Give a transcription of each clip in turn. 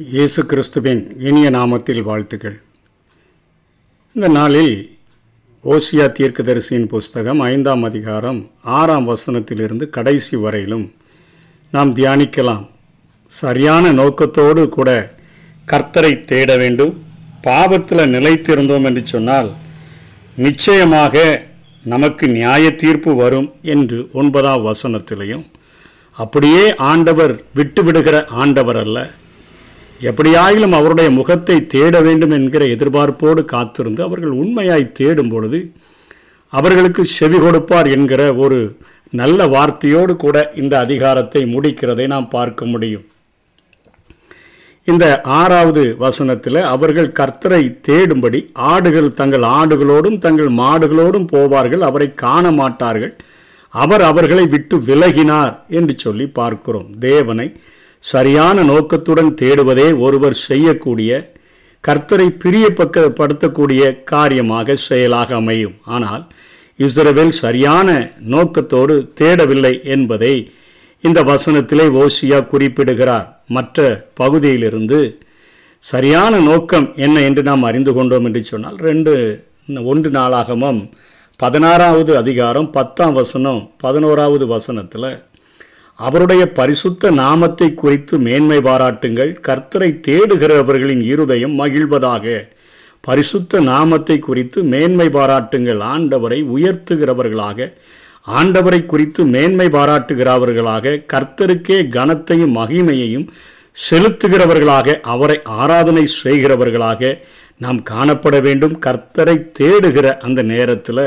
இயேசு கிறிஸ்துவின் இனிய நாமத்தில் வாழ்த்துக்கள். இந்த நாளில் ஓசியா தீர்க்கதரிசியின் புஸ்தகம் ஐந்தாம் அதிகாரம் ஆறாம் வசனத்திலிருந்து கடைசி வரையிலும் நாம் தியானிக்கலாம். சரியான நோக்கத்தோடு கூட கர்த்தரை தேட வேண்டும். பாவத்தில் நிலைத்திருந்தோம் என்று சொன்னால் நிச்சயமாக நமக்கு நியாய தீர்ப்பு வரும் என்று ஒன்பதாம் வசனத்திலையும் அப்படியே ஆண்டவர் விட்டுவிடுகிற ஆண்டவர் அல்ல எப்படியாயிலும் அவருடைய முகத்தை தேட வேண்டும் என்கிற எதிர்பார்ப்போடு காத்திருந்து அவர்கள் உண்மையாய் தேடும் பொழுது அவர்களுக்கு செவி கொடுப்பார் என்கிற ஒரு நல்ல வார்த்தையோடு கூட இந்த அதிகாரத்தை முடிக்கிறதை நாம் பார்க்க முடியும். இந்த ஆறாவது வசனத்தில் அவர்கள் கர்த்தரை தேடும்படி ஆடுகள் தங்கள் ஆடுகளோடும் தங்கள் மாடுகளோடும் போவார்கள் அவரை காண மாட்டார்கள். அவர் அவர்களை விட்டு விலகினார் என்று சொல்லி பார்க்கிறோம். தேவனை சரியான நோக்கத்துடன் தேடுவதே ஒருவர் செய்யக்கூடிய கர்த்தரை பிரியப்பக்கப்படுத்தக்கூடிய காரியமாக செயலாக அமையும். ஆனால் இஸ்ரவேல் சரியான நோக்கத்தோடு தேடவில்லை என்பதை இந்த வசனத்திலே ஓசியா குறிப்பிடுகிறார். மற்ற பகுதியிலிருந்து சரியான நோக்கம் என்ன என்று நாம் அறிந்து கொண்டோம் என்று சொன்னால் ரெண்டு ஒன்று நாளாகமும் பதினாறாவது அதிகாரம் பத்தாம் வசனம் பதினோராவது வசனத்தில் அவருடைய பரிசுத்த நாமத்தை குறித்து மேன்மை பாராட்டுங்கள். கர்த்தரை தேடுகிறவர்களின் இருதயம் மகிழ்வதாக. பரிசுத்த நாமத்தை குறித்து மேன்மை பாராட்டுங்கள். ஆண்டவரை உயர்த்துகிறவர்களாக. ஆண்டவரை குறித்து மேன்மை பாராட்டுகிறவர்களாக. கர்த்தருக்கே கனத்தையும் மகிமையையும் செலுத்துகிறவர்களாக. அவரை ஆராதனை செய்கிறவர்களாக. நாம் காணப்பட வேண்டும். கர்த்தரை தேடுகிற அந்த நேரத்தில்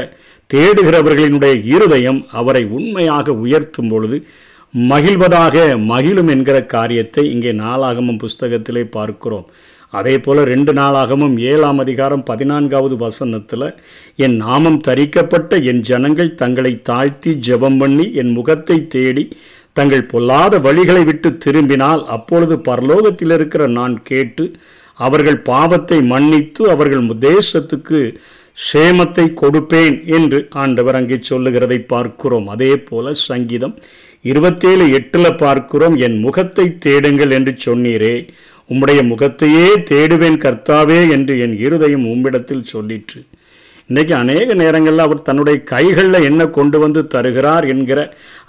தேடுகிறவர்களினுடைய இருதயம் அவரை உண்மையாக உயர்த்தும் பொழுது மகிழ்வதாக மகிழும் என்கிற காரியத்தை இங்கே நாளாகமும் புஸ்தகத்திலே பார்க்கிறோம். அதே போல் ரெண்டு நாளாகமும் ஏழாம் அதிகாரம் பதினான்காவது வசனத்தில் என் நாமம் தரிக்கப்பட்ட என் ஜனங்கள் தங்களை தாழ்த்தி ஜெபம் பண்ணி என் முகத்தை தேடி தங்கள் பொல்லாத வழிகளை விட்டு திரும்பினால் அப்பொழுது பரலோகத்தில் இருக்கிற நான் கேட்டு அவர்கள் பாவத்தை மன்னித்து அவர்கள் தேசத்துக்கு சேமத்தை கொடுப்பேன் என்று ஆண்டவர் அங்கே சொல்லுகிறதை பார்க்கிறோம். அதே போல சங்கீதம் இருபத்தேழு எட்டில் பார்க்கிறோம். என் முகத்தை தேடுங்கள் என்று சொன்னீரே. உம்முடைய முகத்தையே தேடுவேன் கர்த்தாவே என்று என் இருதயம் உம்மிடத்தில் சொல்லிற்று. இன்றைக்கி அநேக நேரங்களில் அவர் தன்னுடைய கைகளில் என்ன கொண்டு வந்து தருகிறார் என்கிற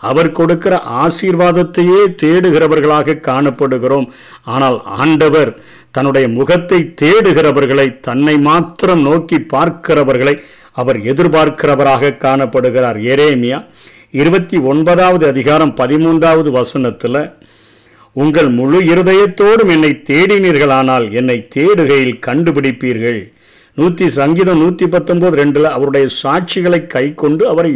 அவர் கொடுக்கிற ஆசீர்வாதத்தையே தேடுகிறவர்களாக காணப்படுகிறோம். ஆனால் ஆண்டவர் தன்னுடைய முகத்தை தேடுகிறவர்களை தன்னை மாத்திரம் நோக்கி பார்க்கிறவர்களை அவர் எதிர்பார்க்கிறவராக காணப்படுகிறார். எரேமியா இருபத்தி ஒன்பதாவது அதிகாரம் பதிமூன்றாவது வசனத்தில் உங்கள் முழு இருதயத்தோடும் என்னை தேடினீர்களானால் என்னை தேடுகையில் கண்டுபிடிப்பீர்கள். நூற்றி சங்கீதம் நூற்றி பத்தொம்போது ரெண்டில் அவருடைய சாட்சிகளை கை கொண்டு அவரை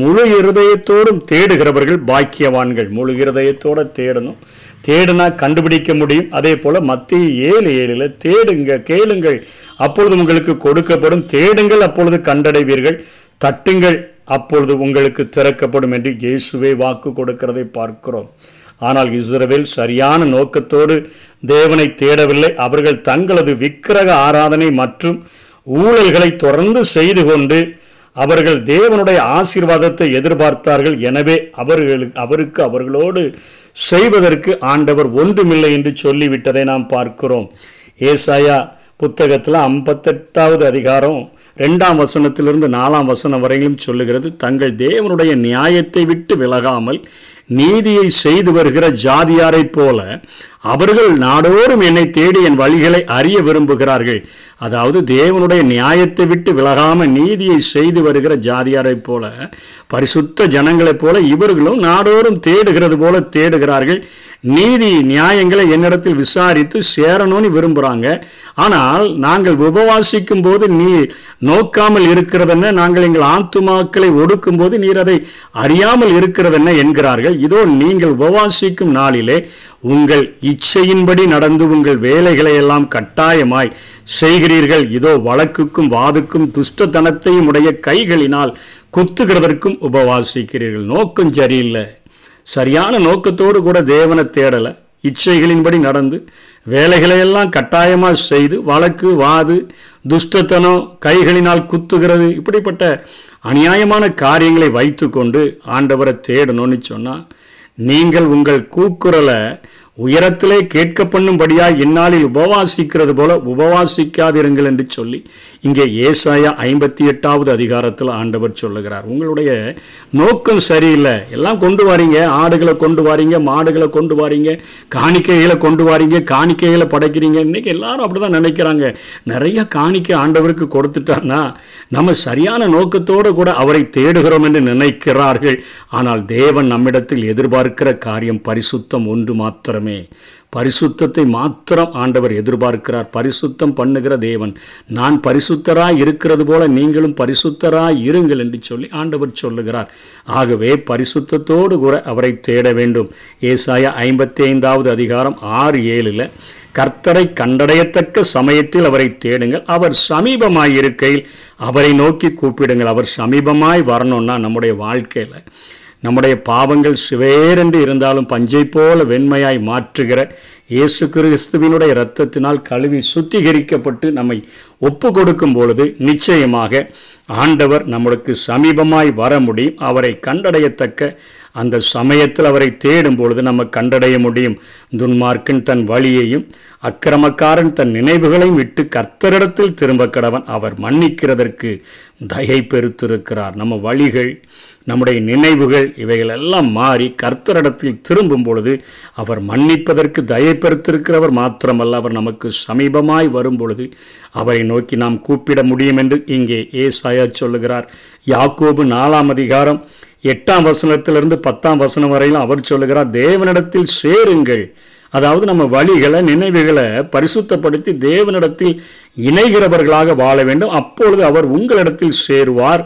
முழு இருதயத்தோடும் தேடுகிறவர்கள் பாக்கியவான்கள். முழு இருதயத்தோடு தேடணும். தேடுனா கண்டுபிடிக்க முடியும். அதே போல் மத்திய ஏழு ஏழில் தேடுங்க கேளுங்கள். அப்பொழுது உங்களுக்கு கொடுக்கப்படும் தேடுங்கள் அப்பொழுது கண்டடைவீர்கள். தட்டுங்கள் அப்பொழுது உங்களுக்கு திறக்கப்படும் என்று இயேசுவே வாக்கு கொடுக்கிறதை பார்க்கிறோம். ஆனால் இஸ்ரவேல் சரியான நோக்கத்தோடு தேவனை தேடவில்லை. அவர்கள் தங்களது விக்கிரக ஆராதனை மற்றும் ஊழல்களை தொடர்ந்து செய்து கொண்டு அவர்கள் தேவனுடைய ஆசீர்வாதத்தை எதிர்பார்த்தார்கள். எனவே அவர்களுக்கு அவருக்கு அவர்களோடு செய்வதற்கு ஆண்டவர் ஒன்றுமில்லை என்று சொல்லிவிட்டதை நாம் பார்க்கிறோம். ஏசாயா புத்தகத்தில் ஐம்பத்தெட்டாவது அதிகாரம் ரெண்டாம் வசனத்திலிருந்து நாலாம் வசனம் வரையிலும் சொல்லுகிறது தங்கள் தேவனுடைய நியாயத்தை விட்டு விலகாமல் நீதியை செய்து வருகிற ஜாதியாரைப் போல அவர்கள் நாடோறும் என்னை தேடி என் வழிகளை அறிய விரும்புகிறார்கள். அதாவது தேவனுடைய நியாயத்தை விட்டு விலகாம நீதியை செய்து வருகிற ஜாதியாரைப் போல பரிசுத்த ஜனங்களைப் போல இவர்களும் நாடோறும் தேடுகிறது போல தேடுகிறார்கள். நீதி நியாயங்களை என்னிடத்தில் விசாரித்து சேரணும்னு விரும்புகிறாங்க ஆனால் நாங்கள் உபவாசிக்கும் போது நீ நோக்காமல் இருக்கிறதென்ன? நாங்கள் எங்கள் ஆத்துமாக்களை ஒடுக்கும் போது நீர் அதை அறியாமல் இருக்கிறதென்ன? என்கிறார்கள். இதோ நீங்கள் உபவாசிக்கும் நாளிலே உங்கள் இச்சையின்படி நடந்து உங்கள் வேலைகளை எல்லாம் கட்டாயமாய் செய்கிறீர்கள். இதோ வழக்குக்கும் வாதுக்கும் துஷ்டத்தனத்தையும் உடைய கைகளினால் குத்துகிறதற்கும் உபவாசிக்கிறீர்கள். நோக்கம் சரியில்லை. சரியான நோக்கத்தோடு கூட தேவனை தேடலை. இச்சைகளின்படி நடந்து வேலைகளையெல்லாம் கட்டாயமாக செய்து வழக்கு வாது துஷ்டத்தனம் கைகளினால் குத்துகிறது இப்படிப்பட்ட அநியாயமான காரியங்களை வைத்து கொண்டு ஆண்டவரை தேடணும்னு சொன்னால் நீங்கள் உங்கள் கூக்குரலை உயரத்திலே கேட்க பண்ணும்படியா இந்நாளில் உபவாசிக்கிறது போல உபவாசிக்காதிருங்கள் என்று சொல்லி இங்கே ஏசாயா ஐம்பத்தி எட்டாவது அதிகாரத்தில் ஆண்டவர் சொல்லுகிறார். உங்களுடைய நோக்கம் சரியில்லை. எல்லாம் கொண்டு வாரீங்க. ஆடுகளை கொண்டு வாரீங்க மாடுகளை கொண்டு வாரீங்க காணிக்கைகளை கொண்டு வாரீங்க காணிக்கைகளை படைக்கிறீங்க. இன்னைக்கு எல்லாரும் அப்படிதான் நினைக்கிறாங்க. நிறைய காணிக்கை ஆண்டவருக்கு கொடுத்துட்டான்னா நம்ம சரியான நோக்கத்தோடு கூட அவரை தேடுகிறோம் என்று நினைக்கிறார்கள். ஆனால் தேவன் நம்மிடத்தில் எதிர்பார்க்கிற காரியம் பரிசுத்தம் ஒன்று மாத்திரம். பரிசுத்தத்தை மாத்திரம் ஆண்டவர் எதிர்பார்க்கிறார். பரிசுத்தம் பண்ணுகிற தேவன். நான் பரிசுத்தராய் இருக்கிறது போல நீங்களும் பரிசுத்தராய் இருங்கள் என்று சொல்லி ஆண்டவர் சொல்லுகிறார். ஆகவே பரிசுத்தத்தோடு கூட அவரை தேட வேண்டும். ஏசாயா ஐம்பத்தி ஐந்தாவது அதிகாரம் ஆறு ஏழில் கர்த்தரை கண்டடையத்தக்க சமயத்தில் அவரை தேடுங்கள். அவர் சமீபமாய் இருக்கையில் அவரை நோக்கி கூப்பிடுங்கள். அவர் சமீபமாய் வரணும்னா நம்முடைய வாழ்க்கையில் நம்முடைய பாவங்கள் சிவேரென்று இருந்தாலும் பஞ்சை போல வெண்மையாய் மாற்றுகிற இயேசு கிறிஸ்துவினுடைய இரத்தத்தினால் கழுவி சுத்திகரிக்கப்பட்டு நம்மை ஒப்பு கொடுக்கும் பொழுது நிச்சயமாக ஆண்டவர் நம்மளுக்கு சமீபமாய் வர முடியும். அவரை கண்டடையத்தக்க அந்த சமயத்தில் அவரை தேடும் பொழுது நம்ம கண்டடைய முடியும். துன்மார்க்கன் தன் வழியையும் அக்கிரமக்காரன் தன் நினைவுகளையும் விட்டு கர்த்தரிடத்தில் திரும்ப கடவன் அவர் மன்னிக்கிறதற்கு தயை பெருத்திருக்கிறார். நம்ம வழிகள் நம்முடைய நினைவுகள் இவைகள் எல்லாம் மாறி கர்த்தரிடத்தில் திரும்பும் பொழுது அவர் மன்னிப்பதற்கு தயை பெருத்திருக்கிறவர் மாத்திரமல்ல அவர் நமக்கு சமீபமாய் வரும் பொழுது அவரை நோக்கி நாம் கூப்பிட முடியும் என்று இங்கே ஏசாயா சொல்லுகிறார். யாக்கோபு நாலாம் அதிகாரம் எட்டாம் வசனத்திலிருந்து பத்தாம் வசனம் வரையிலும் அவர் சொல்லுகிறார் தேவனிடத்தில் சேருங்கள். அதாவது நம்ம வழிகளை நினைவுகளை பரிசுத்தப்படுத்தி தேவனிடத்தில் இணைகிறவர்களாக வாழ வேண்டும். அப்பொழுது அவர் உங்களிடத்தில் சேருவார்.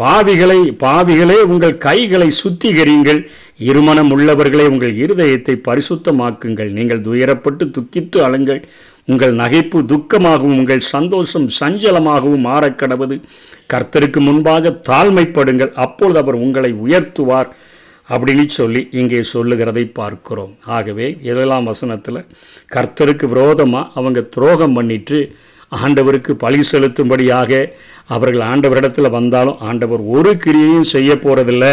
பாவிகளை பாவிகளே உங்கள் கைகளை சுத்திகரிங்கள் இருமனம் உள்ளவர்களே உங்கள் இருதயத்தை பரிசுத்தமாக்குங்கள். நீங்கள் துயரப்பட்டு துக்கித்து அழுங்கள். உங்கள் நகைப்பு துக்கமாகவும் உங்கள் சந்தோஷம் சஞ்சலமாகவும் மாறக்கடவது கர்த்தருக்கு முன்பாக தாழ்மைப்படுங்கள். அப்பொழுது அவர் உங்களை உயர்த்துவார் அப்படின்னு சொல்லி இங்கே சொல்லுகிறதை பார்க்கிறோம். ஆகவே இதெல்லாம் வசனத்தில் கர்த்தருக்கு விரோதமாக அவங்க துரோகம் பண்ணிட்டு ஆண்டவருக்கு பழி செலுத்தும்படியாக அவர்கள் ஆண்டவரிடத்தில் வந்தாலும் ஆண்டவர் ஒரு கிரியையும் செய்ய போகிறதில்ல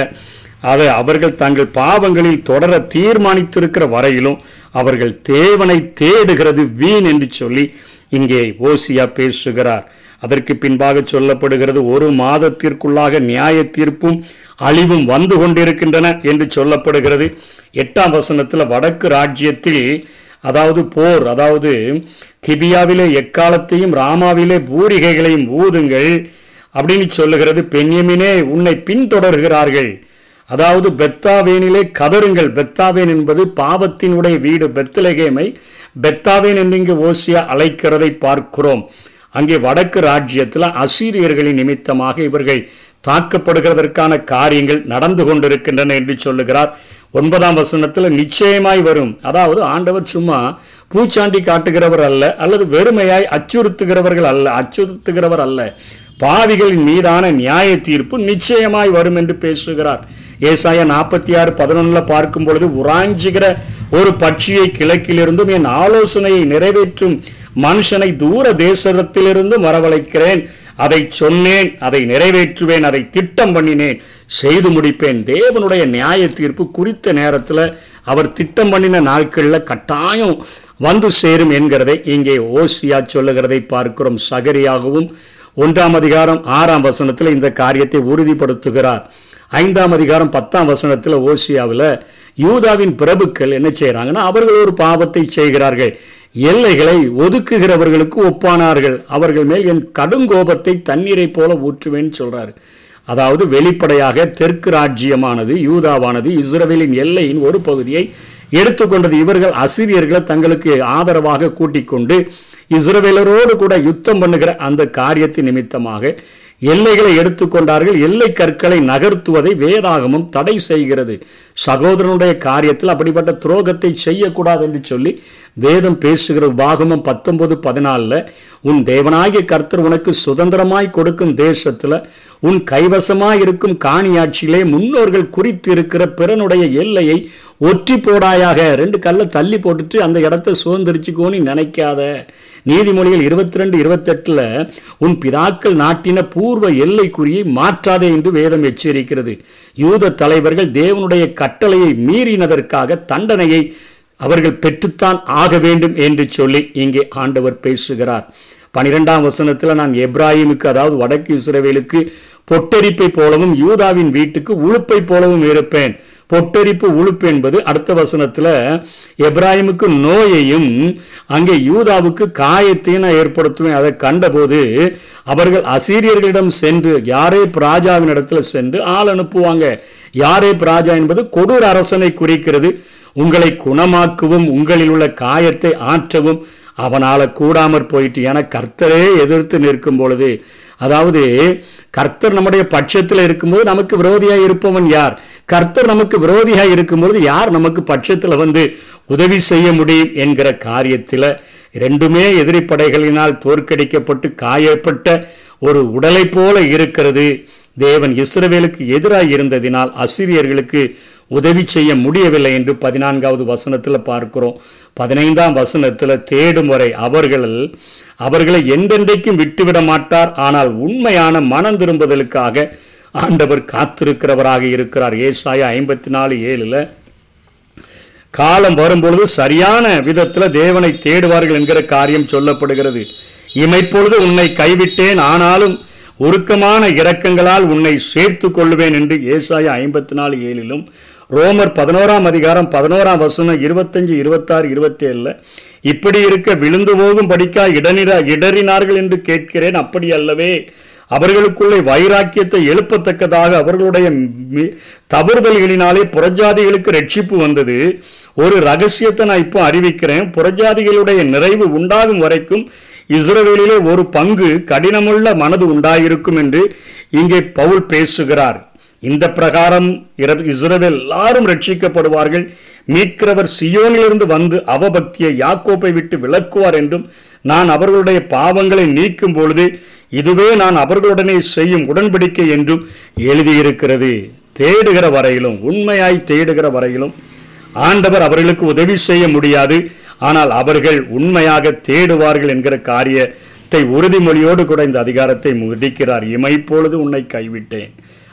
அதை அவர்கள் தங்கள் பாவங்களில் தொடர தீர்மானித்திருக்கிற வரையிலும் அவர்கள் தேவனை தேடுகிறது வீண் என்று சொல்லி இங்கே ஓசியா பேசுகிறார். அதற்கு பின்பாக சொல்லப்படுகிறது ஒரு மாதத்திற்குள்ளாக நியாய தீர்ப்பும் அழிவும் வந்து கொண்டிருக்கின்றன என்று சொல்லப்படுகிறது. எட்டாம் வசனத்தில் வடக்கு ராஜ்யத்தில் அதாவது போர் அதாவது கிபியாவிலே எக்காலத்தையும் ராமாவிலே பூரிகைகளையும் ஊதுங்கள் அப்படின்னு சொல்லுகிறது. பெண்யமினே உன்னை பின்தொடர்கிறார்கள். அதாவது பெத்தாவேனிலே கதருங்கள் பெத்தாவேன் என்பது பாவத்தினுடைய வீடு பெத்தலகேமை பெத்தாவேன் என்று இங்கு ஓசியா அழைக்கிறதை பார்க்கிறோம். அங்கே வடக்கு ராஜ்யத்தில் அசீரியர்களின் நிமித்தமாக இவர்கள் தாக்கப்படுகிறதற்கான காரியங்கள் நடந்து கொண்டிருக்கின்றன என்று சொல்லுகிறார். ஒன்பதாம் வசனத்தில் நிச்சயமாய் வரும். அதாவது ஆண்டவர் சும்மா பூச்சாண்டி காட்டுகிறவர் அல்ல அல்லது வெறுமையாய் அச்சுறுத்துகிறவர்கள் அல்ல அச்சுறுத்துகிறவர் அல்ல. பாவிகளின் மீதான நியாய தீர்ப்பு நிச்சயமாய் வரும் என்று பேசுகிறார். ஏசாய நாற்பத்தி ஆறு பதினொன்னுல பார்க்கும் பொழுது உராஞ்சுகிற ஒரு பட்சியை கிழக்கிலிருந்தும் என் ஆலோசனையை நிறைவேற்றும் மனுஷனை தூர தேசத்திலிருந்து வரவழைக்கிறேன். அதை சொன்னேன் அதை நிறைவேற்றுவேன் அதை திட்டம் பண்ணினேன் செய்து முடிப்பேன். தேவனுடைய நியாய தீர்ப்பு குறித்த நேரத்தில் அவர் திட்டம் பண்ணின நாட்களில் கட்டாயம் வந்து சேரும் என்கிறதை இங்கே ஓசியா சொல்லுகிறதை பார்க்கிறோம். சகரியாகவும் ஒன்றாம் அதிகாரம் ஆறாம் வசனத்தில் இந்த காரியத்தை உறுதிப்படுத்துகிறார். ஐந்தாம் அதிகாரம் பத்தாம் வசனத்தில் ஓசியாவில் யூதாவின் பிரபுக்கள் என்ன செய்கிறாங்கன்னா அவர்கள் ஒரு பாவத்தை செய்கிறார்கள். எல்லைகளை ஒதுக்குகிறவர்களுக்கு ஒப்பானார்கள். அவர்கள் மேல் என் கடுங்கோபத்தை தண்ணீரை போல ஊற்றுவேன்னு சொல்றாரு. அதாவது வெளிப்படையாக தெற்கு ராஜ்யமானது யூதாவானது இஸ்ரவேலின் எல்லையின் ஒரு பகுதியை எடுத்துக்கொண்டது. இவர்கள் அசிரியர்களை தங்களுக்கு ஆதரவாக கூட்டிக் கொண்டு இஸ்ரவேலரோடு கூட யுத்தம் பண்ணுகிற அந்த காரியத்தின் நிமித்தமாக எல்லைகளை எடுத்துக்கொண்டார்கள் எல்லை கற்களை நகர்த்துவதை வேதாகமும் தடை செய்கிறது. சகோதரனுடைய காரியத்தில் அப்படிப்பட்ட துரோகத்தை செய்யக்கூடாது என்று சொல்லி வேதம் பேசுகிற பாகமம் பத்தொன்பது பதினாலில் உன் தேவனாகிய கர்த்தர் உனக்கு சுதந்திரமாய் கொடுக்கும் தேசத்தில் உன் கைவசமாய் இருக்கும் காணியாட்சியிலே முன்னோர்கள் குறித்து இருக்கிற பிறனுடைய எல்லையை ஒற்றி போடாயாக ரெண்டு கல்லை தள்ளி போட்டுட்டு அந்த இடத்த சுதந்திரிச்சுக்கோன்னு நினைக்காத. நீதிமொழிகள் இருபத்தி ரெண்டு இருபத்தெட்டில் உன் பிதாக்கள் நாட்டின பூர்வ எல்லைக்குறியை மாற்றாதே என்று வேதம் எச்சரிக்கிறது. யூத தலைவர்கள் தேவனுடைய கட்டளையை மீறினதற்காக தண்டனையை அவர்கள் பெற்றுத்தான் ஆக வேண்டும் என்று சொல்லி இங்கே ஆண்டவர் பேசுகிறார். பனிரெண்டாம் வசனத்தில் நான் எப்ராஹிமுக்கு அதாவது வடக்கு இஸ்ரேவேலுக்கு பொட்டெரிப்பை போலவும் யூதாவின் வீட்டுக்கு உழுப்பை போலவும் இருப்பேன். பொட்டெரிப்பு உழுப்பு என்பது அடுத்த வசனத்தில் எப்ராஹிமுக்கு நோயையும் அங்கே யூதாவுக்கு காயத்தையும் நான் ஏற்படுத்துவேன். அதை கண்டபோது அவர்கள் அசீரியர்களிடம் சென்று யாரே ராஜாவின் இடத்துல சென்று ஆள் அனுப்புவாங்க. யாரே ராஜா என்பது கொடூர அரசனை குறிக்கிறது. உங்களை குணமாக்கவும் உங்களில் உள்ள காயத்தை ஆற்றவும் அவனால் கூடாமற் போயிட்டு என கர்த்தரே எதிர்த்து நிற்கும் பொழுது அதாவது கர்த்தர் நம்முடைய பட்சத்தில் இருக்கும்போது நமக்கு விரோதியாக இருப்பவன் யார்? கர்த்தர் நமக்கு விரோதியாக இருக்கும்போது யார் நமக்கு பட்சத்தில் வந்து உதவி செய்ய முடியும் என்கிற காரியத்தில் ரெண்டுமே எதிரிப்படைகளினால் தோற்கடிக்கப்பட்டு காயப்பட்ட ஒரு உடலை போல இருக்கிறது. தேவன் இஸ்ரவேலுக்கு எதிராக இருந்ததினால் அசிரியர்களுக்கு உதவி செய்ய முடியவில்லை என்று பதினான்காவது வசனத்தில் பார்க்கிறோம். பதினைந்தாம் வசனத்தில் தேடும் வரை அவர்கள் அவர்களை என்றென்றைக்கும் விட்டுவிட மாட்டார். ஆனால் உண்மையான மனம் திரும்புதலுக்காக ஆண்டவர் காத்திருக்கிறவராக இருக்கிறார். ஏசாயா ஐம்பத்தி நாலு ஏழுல காலம் வரும்பொழுது சரியான விதத்தில் தேவனை தேடுவார்கள் என்கிற காரியம் சொல்லப்படுகிறது. இமைப்பொழுது உன்னை கைவிட்டேன் ஆனாலும் உருக்கமான இரக்கங்களால் உன்னை சேர்த்து கொள்வேன் என்று ஏசாயா ஐம்பத்தி நாலு ஏழிலும் ரோமர் பதினோராம் அதிகாரம் பதினோராம் வசனம் இருபத்தஞ்சு இருபத்தாறு இருபத்தி இப்படி இருக்க விழுந்து போகும் படிக்கா இடனிரா இடறினார்கள் என்று கேட்கிறேன் அப்படி அல்லவே அவர்களுக்குள்ளே வைராக்கியத்தை எழுப்பத்தக்கதாக அவர்களுடைய தவறுதல்களினாலே புறஜாதிகளுக்கு ரட்சிப்பு வந்தது. ஒரு ரகசியத்தை நான் இப்போ அறிவிக்கிறேன். புறஜாதிகளுடைய நிறைவு உண்டாகும் வரைக்கும் இஸ்ரவேலிலே ஒரு பங்கு கடினமுள்ள மனது உண்டாயிருக்கும் என்று இங்கே பவுல் பேசுகிறார். இந்த பிரகாரம் இர- இஸ்ரவேல் எல்லாரும் ரட்சிக்கப்படுவார்கள். மீட்கிறவர் சியோனிலிருந்து வந்து அவபக்தியை யாக்கோப்பை விட்டு விலக்குவார் என்றும் நான் அவர்களுடைய பாவங்களை நீக்கும் பொழுது இதுவே நான் அவர்களுடனே செய்யும் உடன்படிக்கை என்றும் எழுதியிருக்கிறது. தேடுகிற வரையிலும் உண்மையாய் தேடுகிற வரையிலும் ஆண்டவர் அவர்களுக்கு உதவி செய்ய முடியாது. ஆனால் அவர்கள் உண்மையாக தேடுவார்கள் என்கிற காரியத்தை உறுதிமொழியோடு கூட இந்த அதிகாரத்தை முடிக்கிறார். இமைப்பொழுது உன்னை கைவிட்டேன்.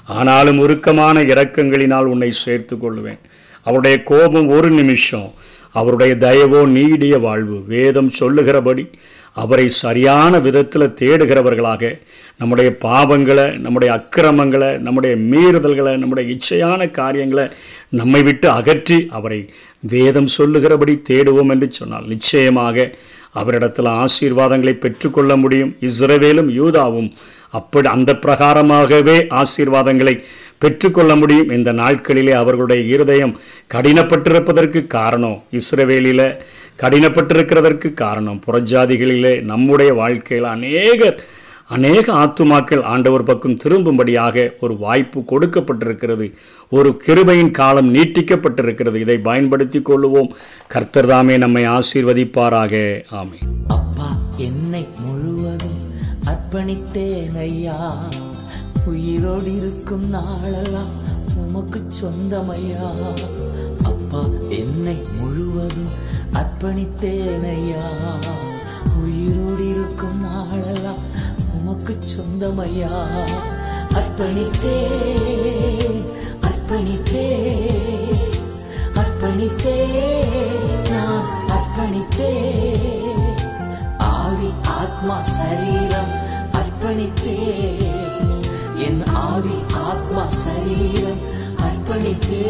ஆனாலும் உருக்கமான இரக்கங்களினால் உன்னை சேர்த்து கொள்வேன் அவருடைய கோபம் ஒரு நிமிஷம் அவருடைய தயவோ நீடிய வாழ்வு. வேதம் சொல்லுகிறபடி அவரை சரியான விதத்தில் தேடுகிறவர்களாக நம்முடைய பாவங்களை நம்முடைய அக்கிரமங்களை நம்முடைய மீறுதல்களை நம்முடைய இச்சையான காரியங்களை நம்மை விட்டு அகற்றி அவரை வேதம் சொல்லுகிறபடி தேடுவோம் என்று சொன்னால் நிச்சயமாக அவரிடத்தில் ஆசீர்வாதங்களை பெற்றுக்கொள்ள முடியும். இஸ்ரவேலும் யூதாவும் அப்படி அந்த பிரகாரமாகவே ஆசீர்வாதங்களை பெற்றுக்கொள்ள முடியும். இந்த நாட்களிலே அவர்களுடைய இருதயம் கடினப்பட்டிருப்பதற்கு காரணம் இஸ்ரவேலில் கடினப்பட்டிருக்கிறதற்கு காரணம். புறஜாதிகளிலே நம்முடைய வாழ்க்கையில் அநேகர் அநேக ஆத்துமாக்கள் ஆண்டவர் பக்கம் திரும்பும்படியாக ஒரு வாய்ப்பு கொடுக்கப்பட்டிருக்கிறது. ஒரு கிருபையின் காலம் நீட்டிக்கப்பட்டிருக்கிறது. இதை பயன்படுத்தி கொள்ளுவோம். கர்த்தர் தாமே நம்மை ஆசீர்வதிப்பாராக. ஆமே அப்பா என்னை முழுவதும் அர்ப்பணித்தேன் ஐயா. உயிரோடு இருக்கும் நாளெல்லாம் உமக்கு சொந்தமையா அப்பா என்னை முழுவதும் அர்ப்பணித்தேன் ஐயா. சொந்தமையா அர்ப்பணித்தே அர்ப்பணித்தே அர்ப்பணித்தே நான் அர்ப்பணித்தே ஆவி ஆத்மா சரீரம் அர்ப்பணித்தே என் ஆவி ஆத்மா சரீரம் அர்ப்பணித்தே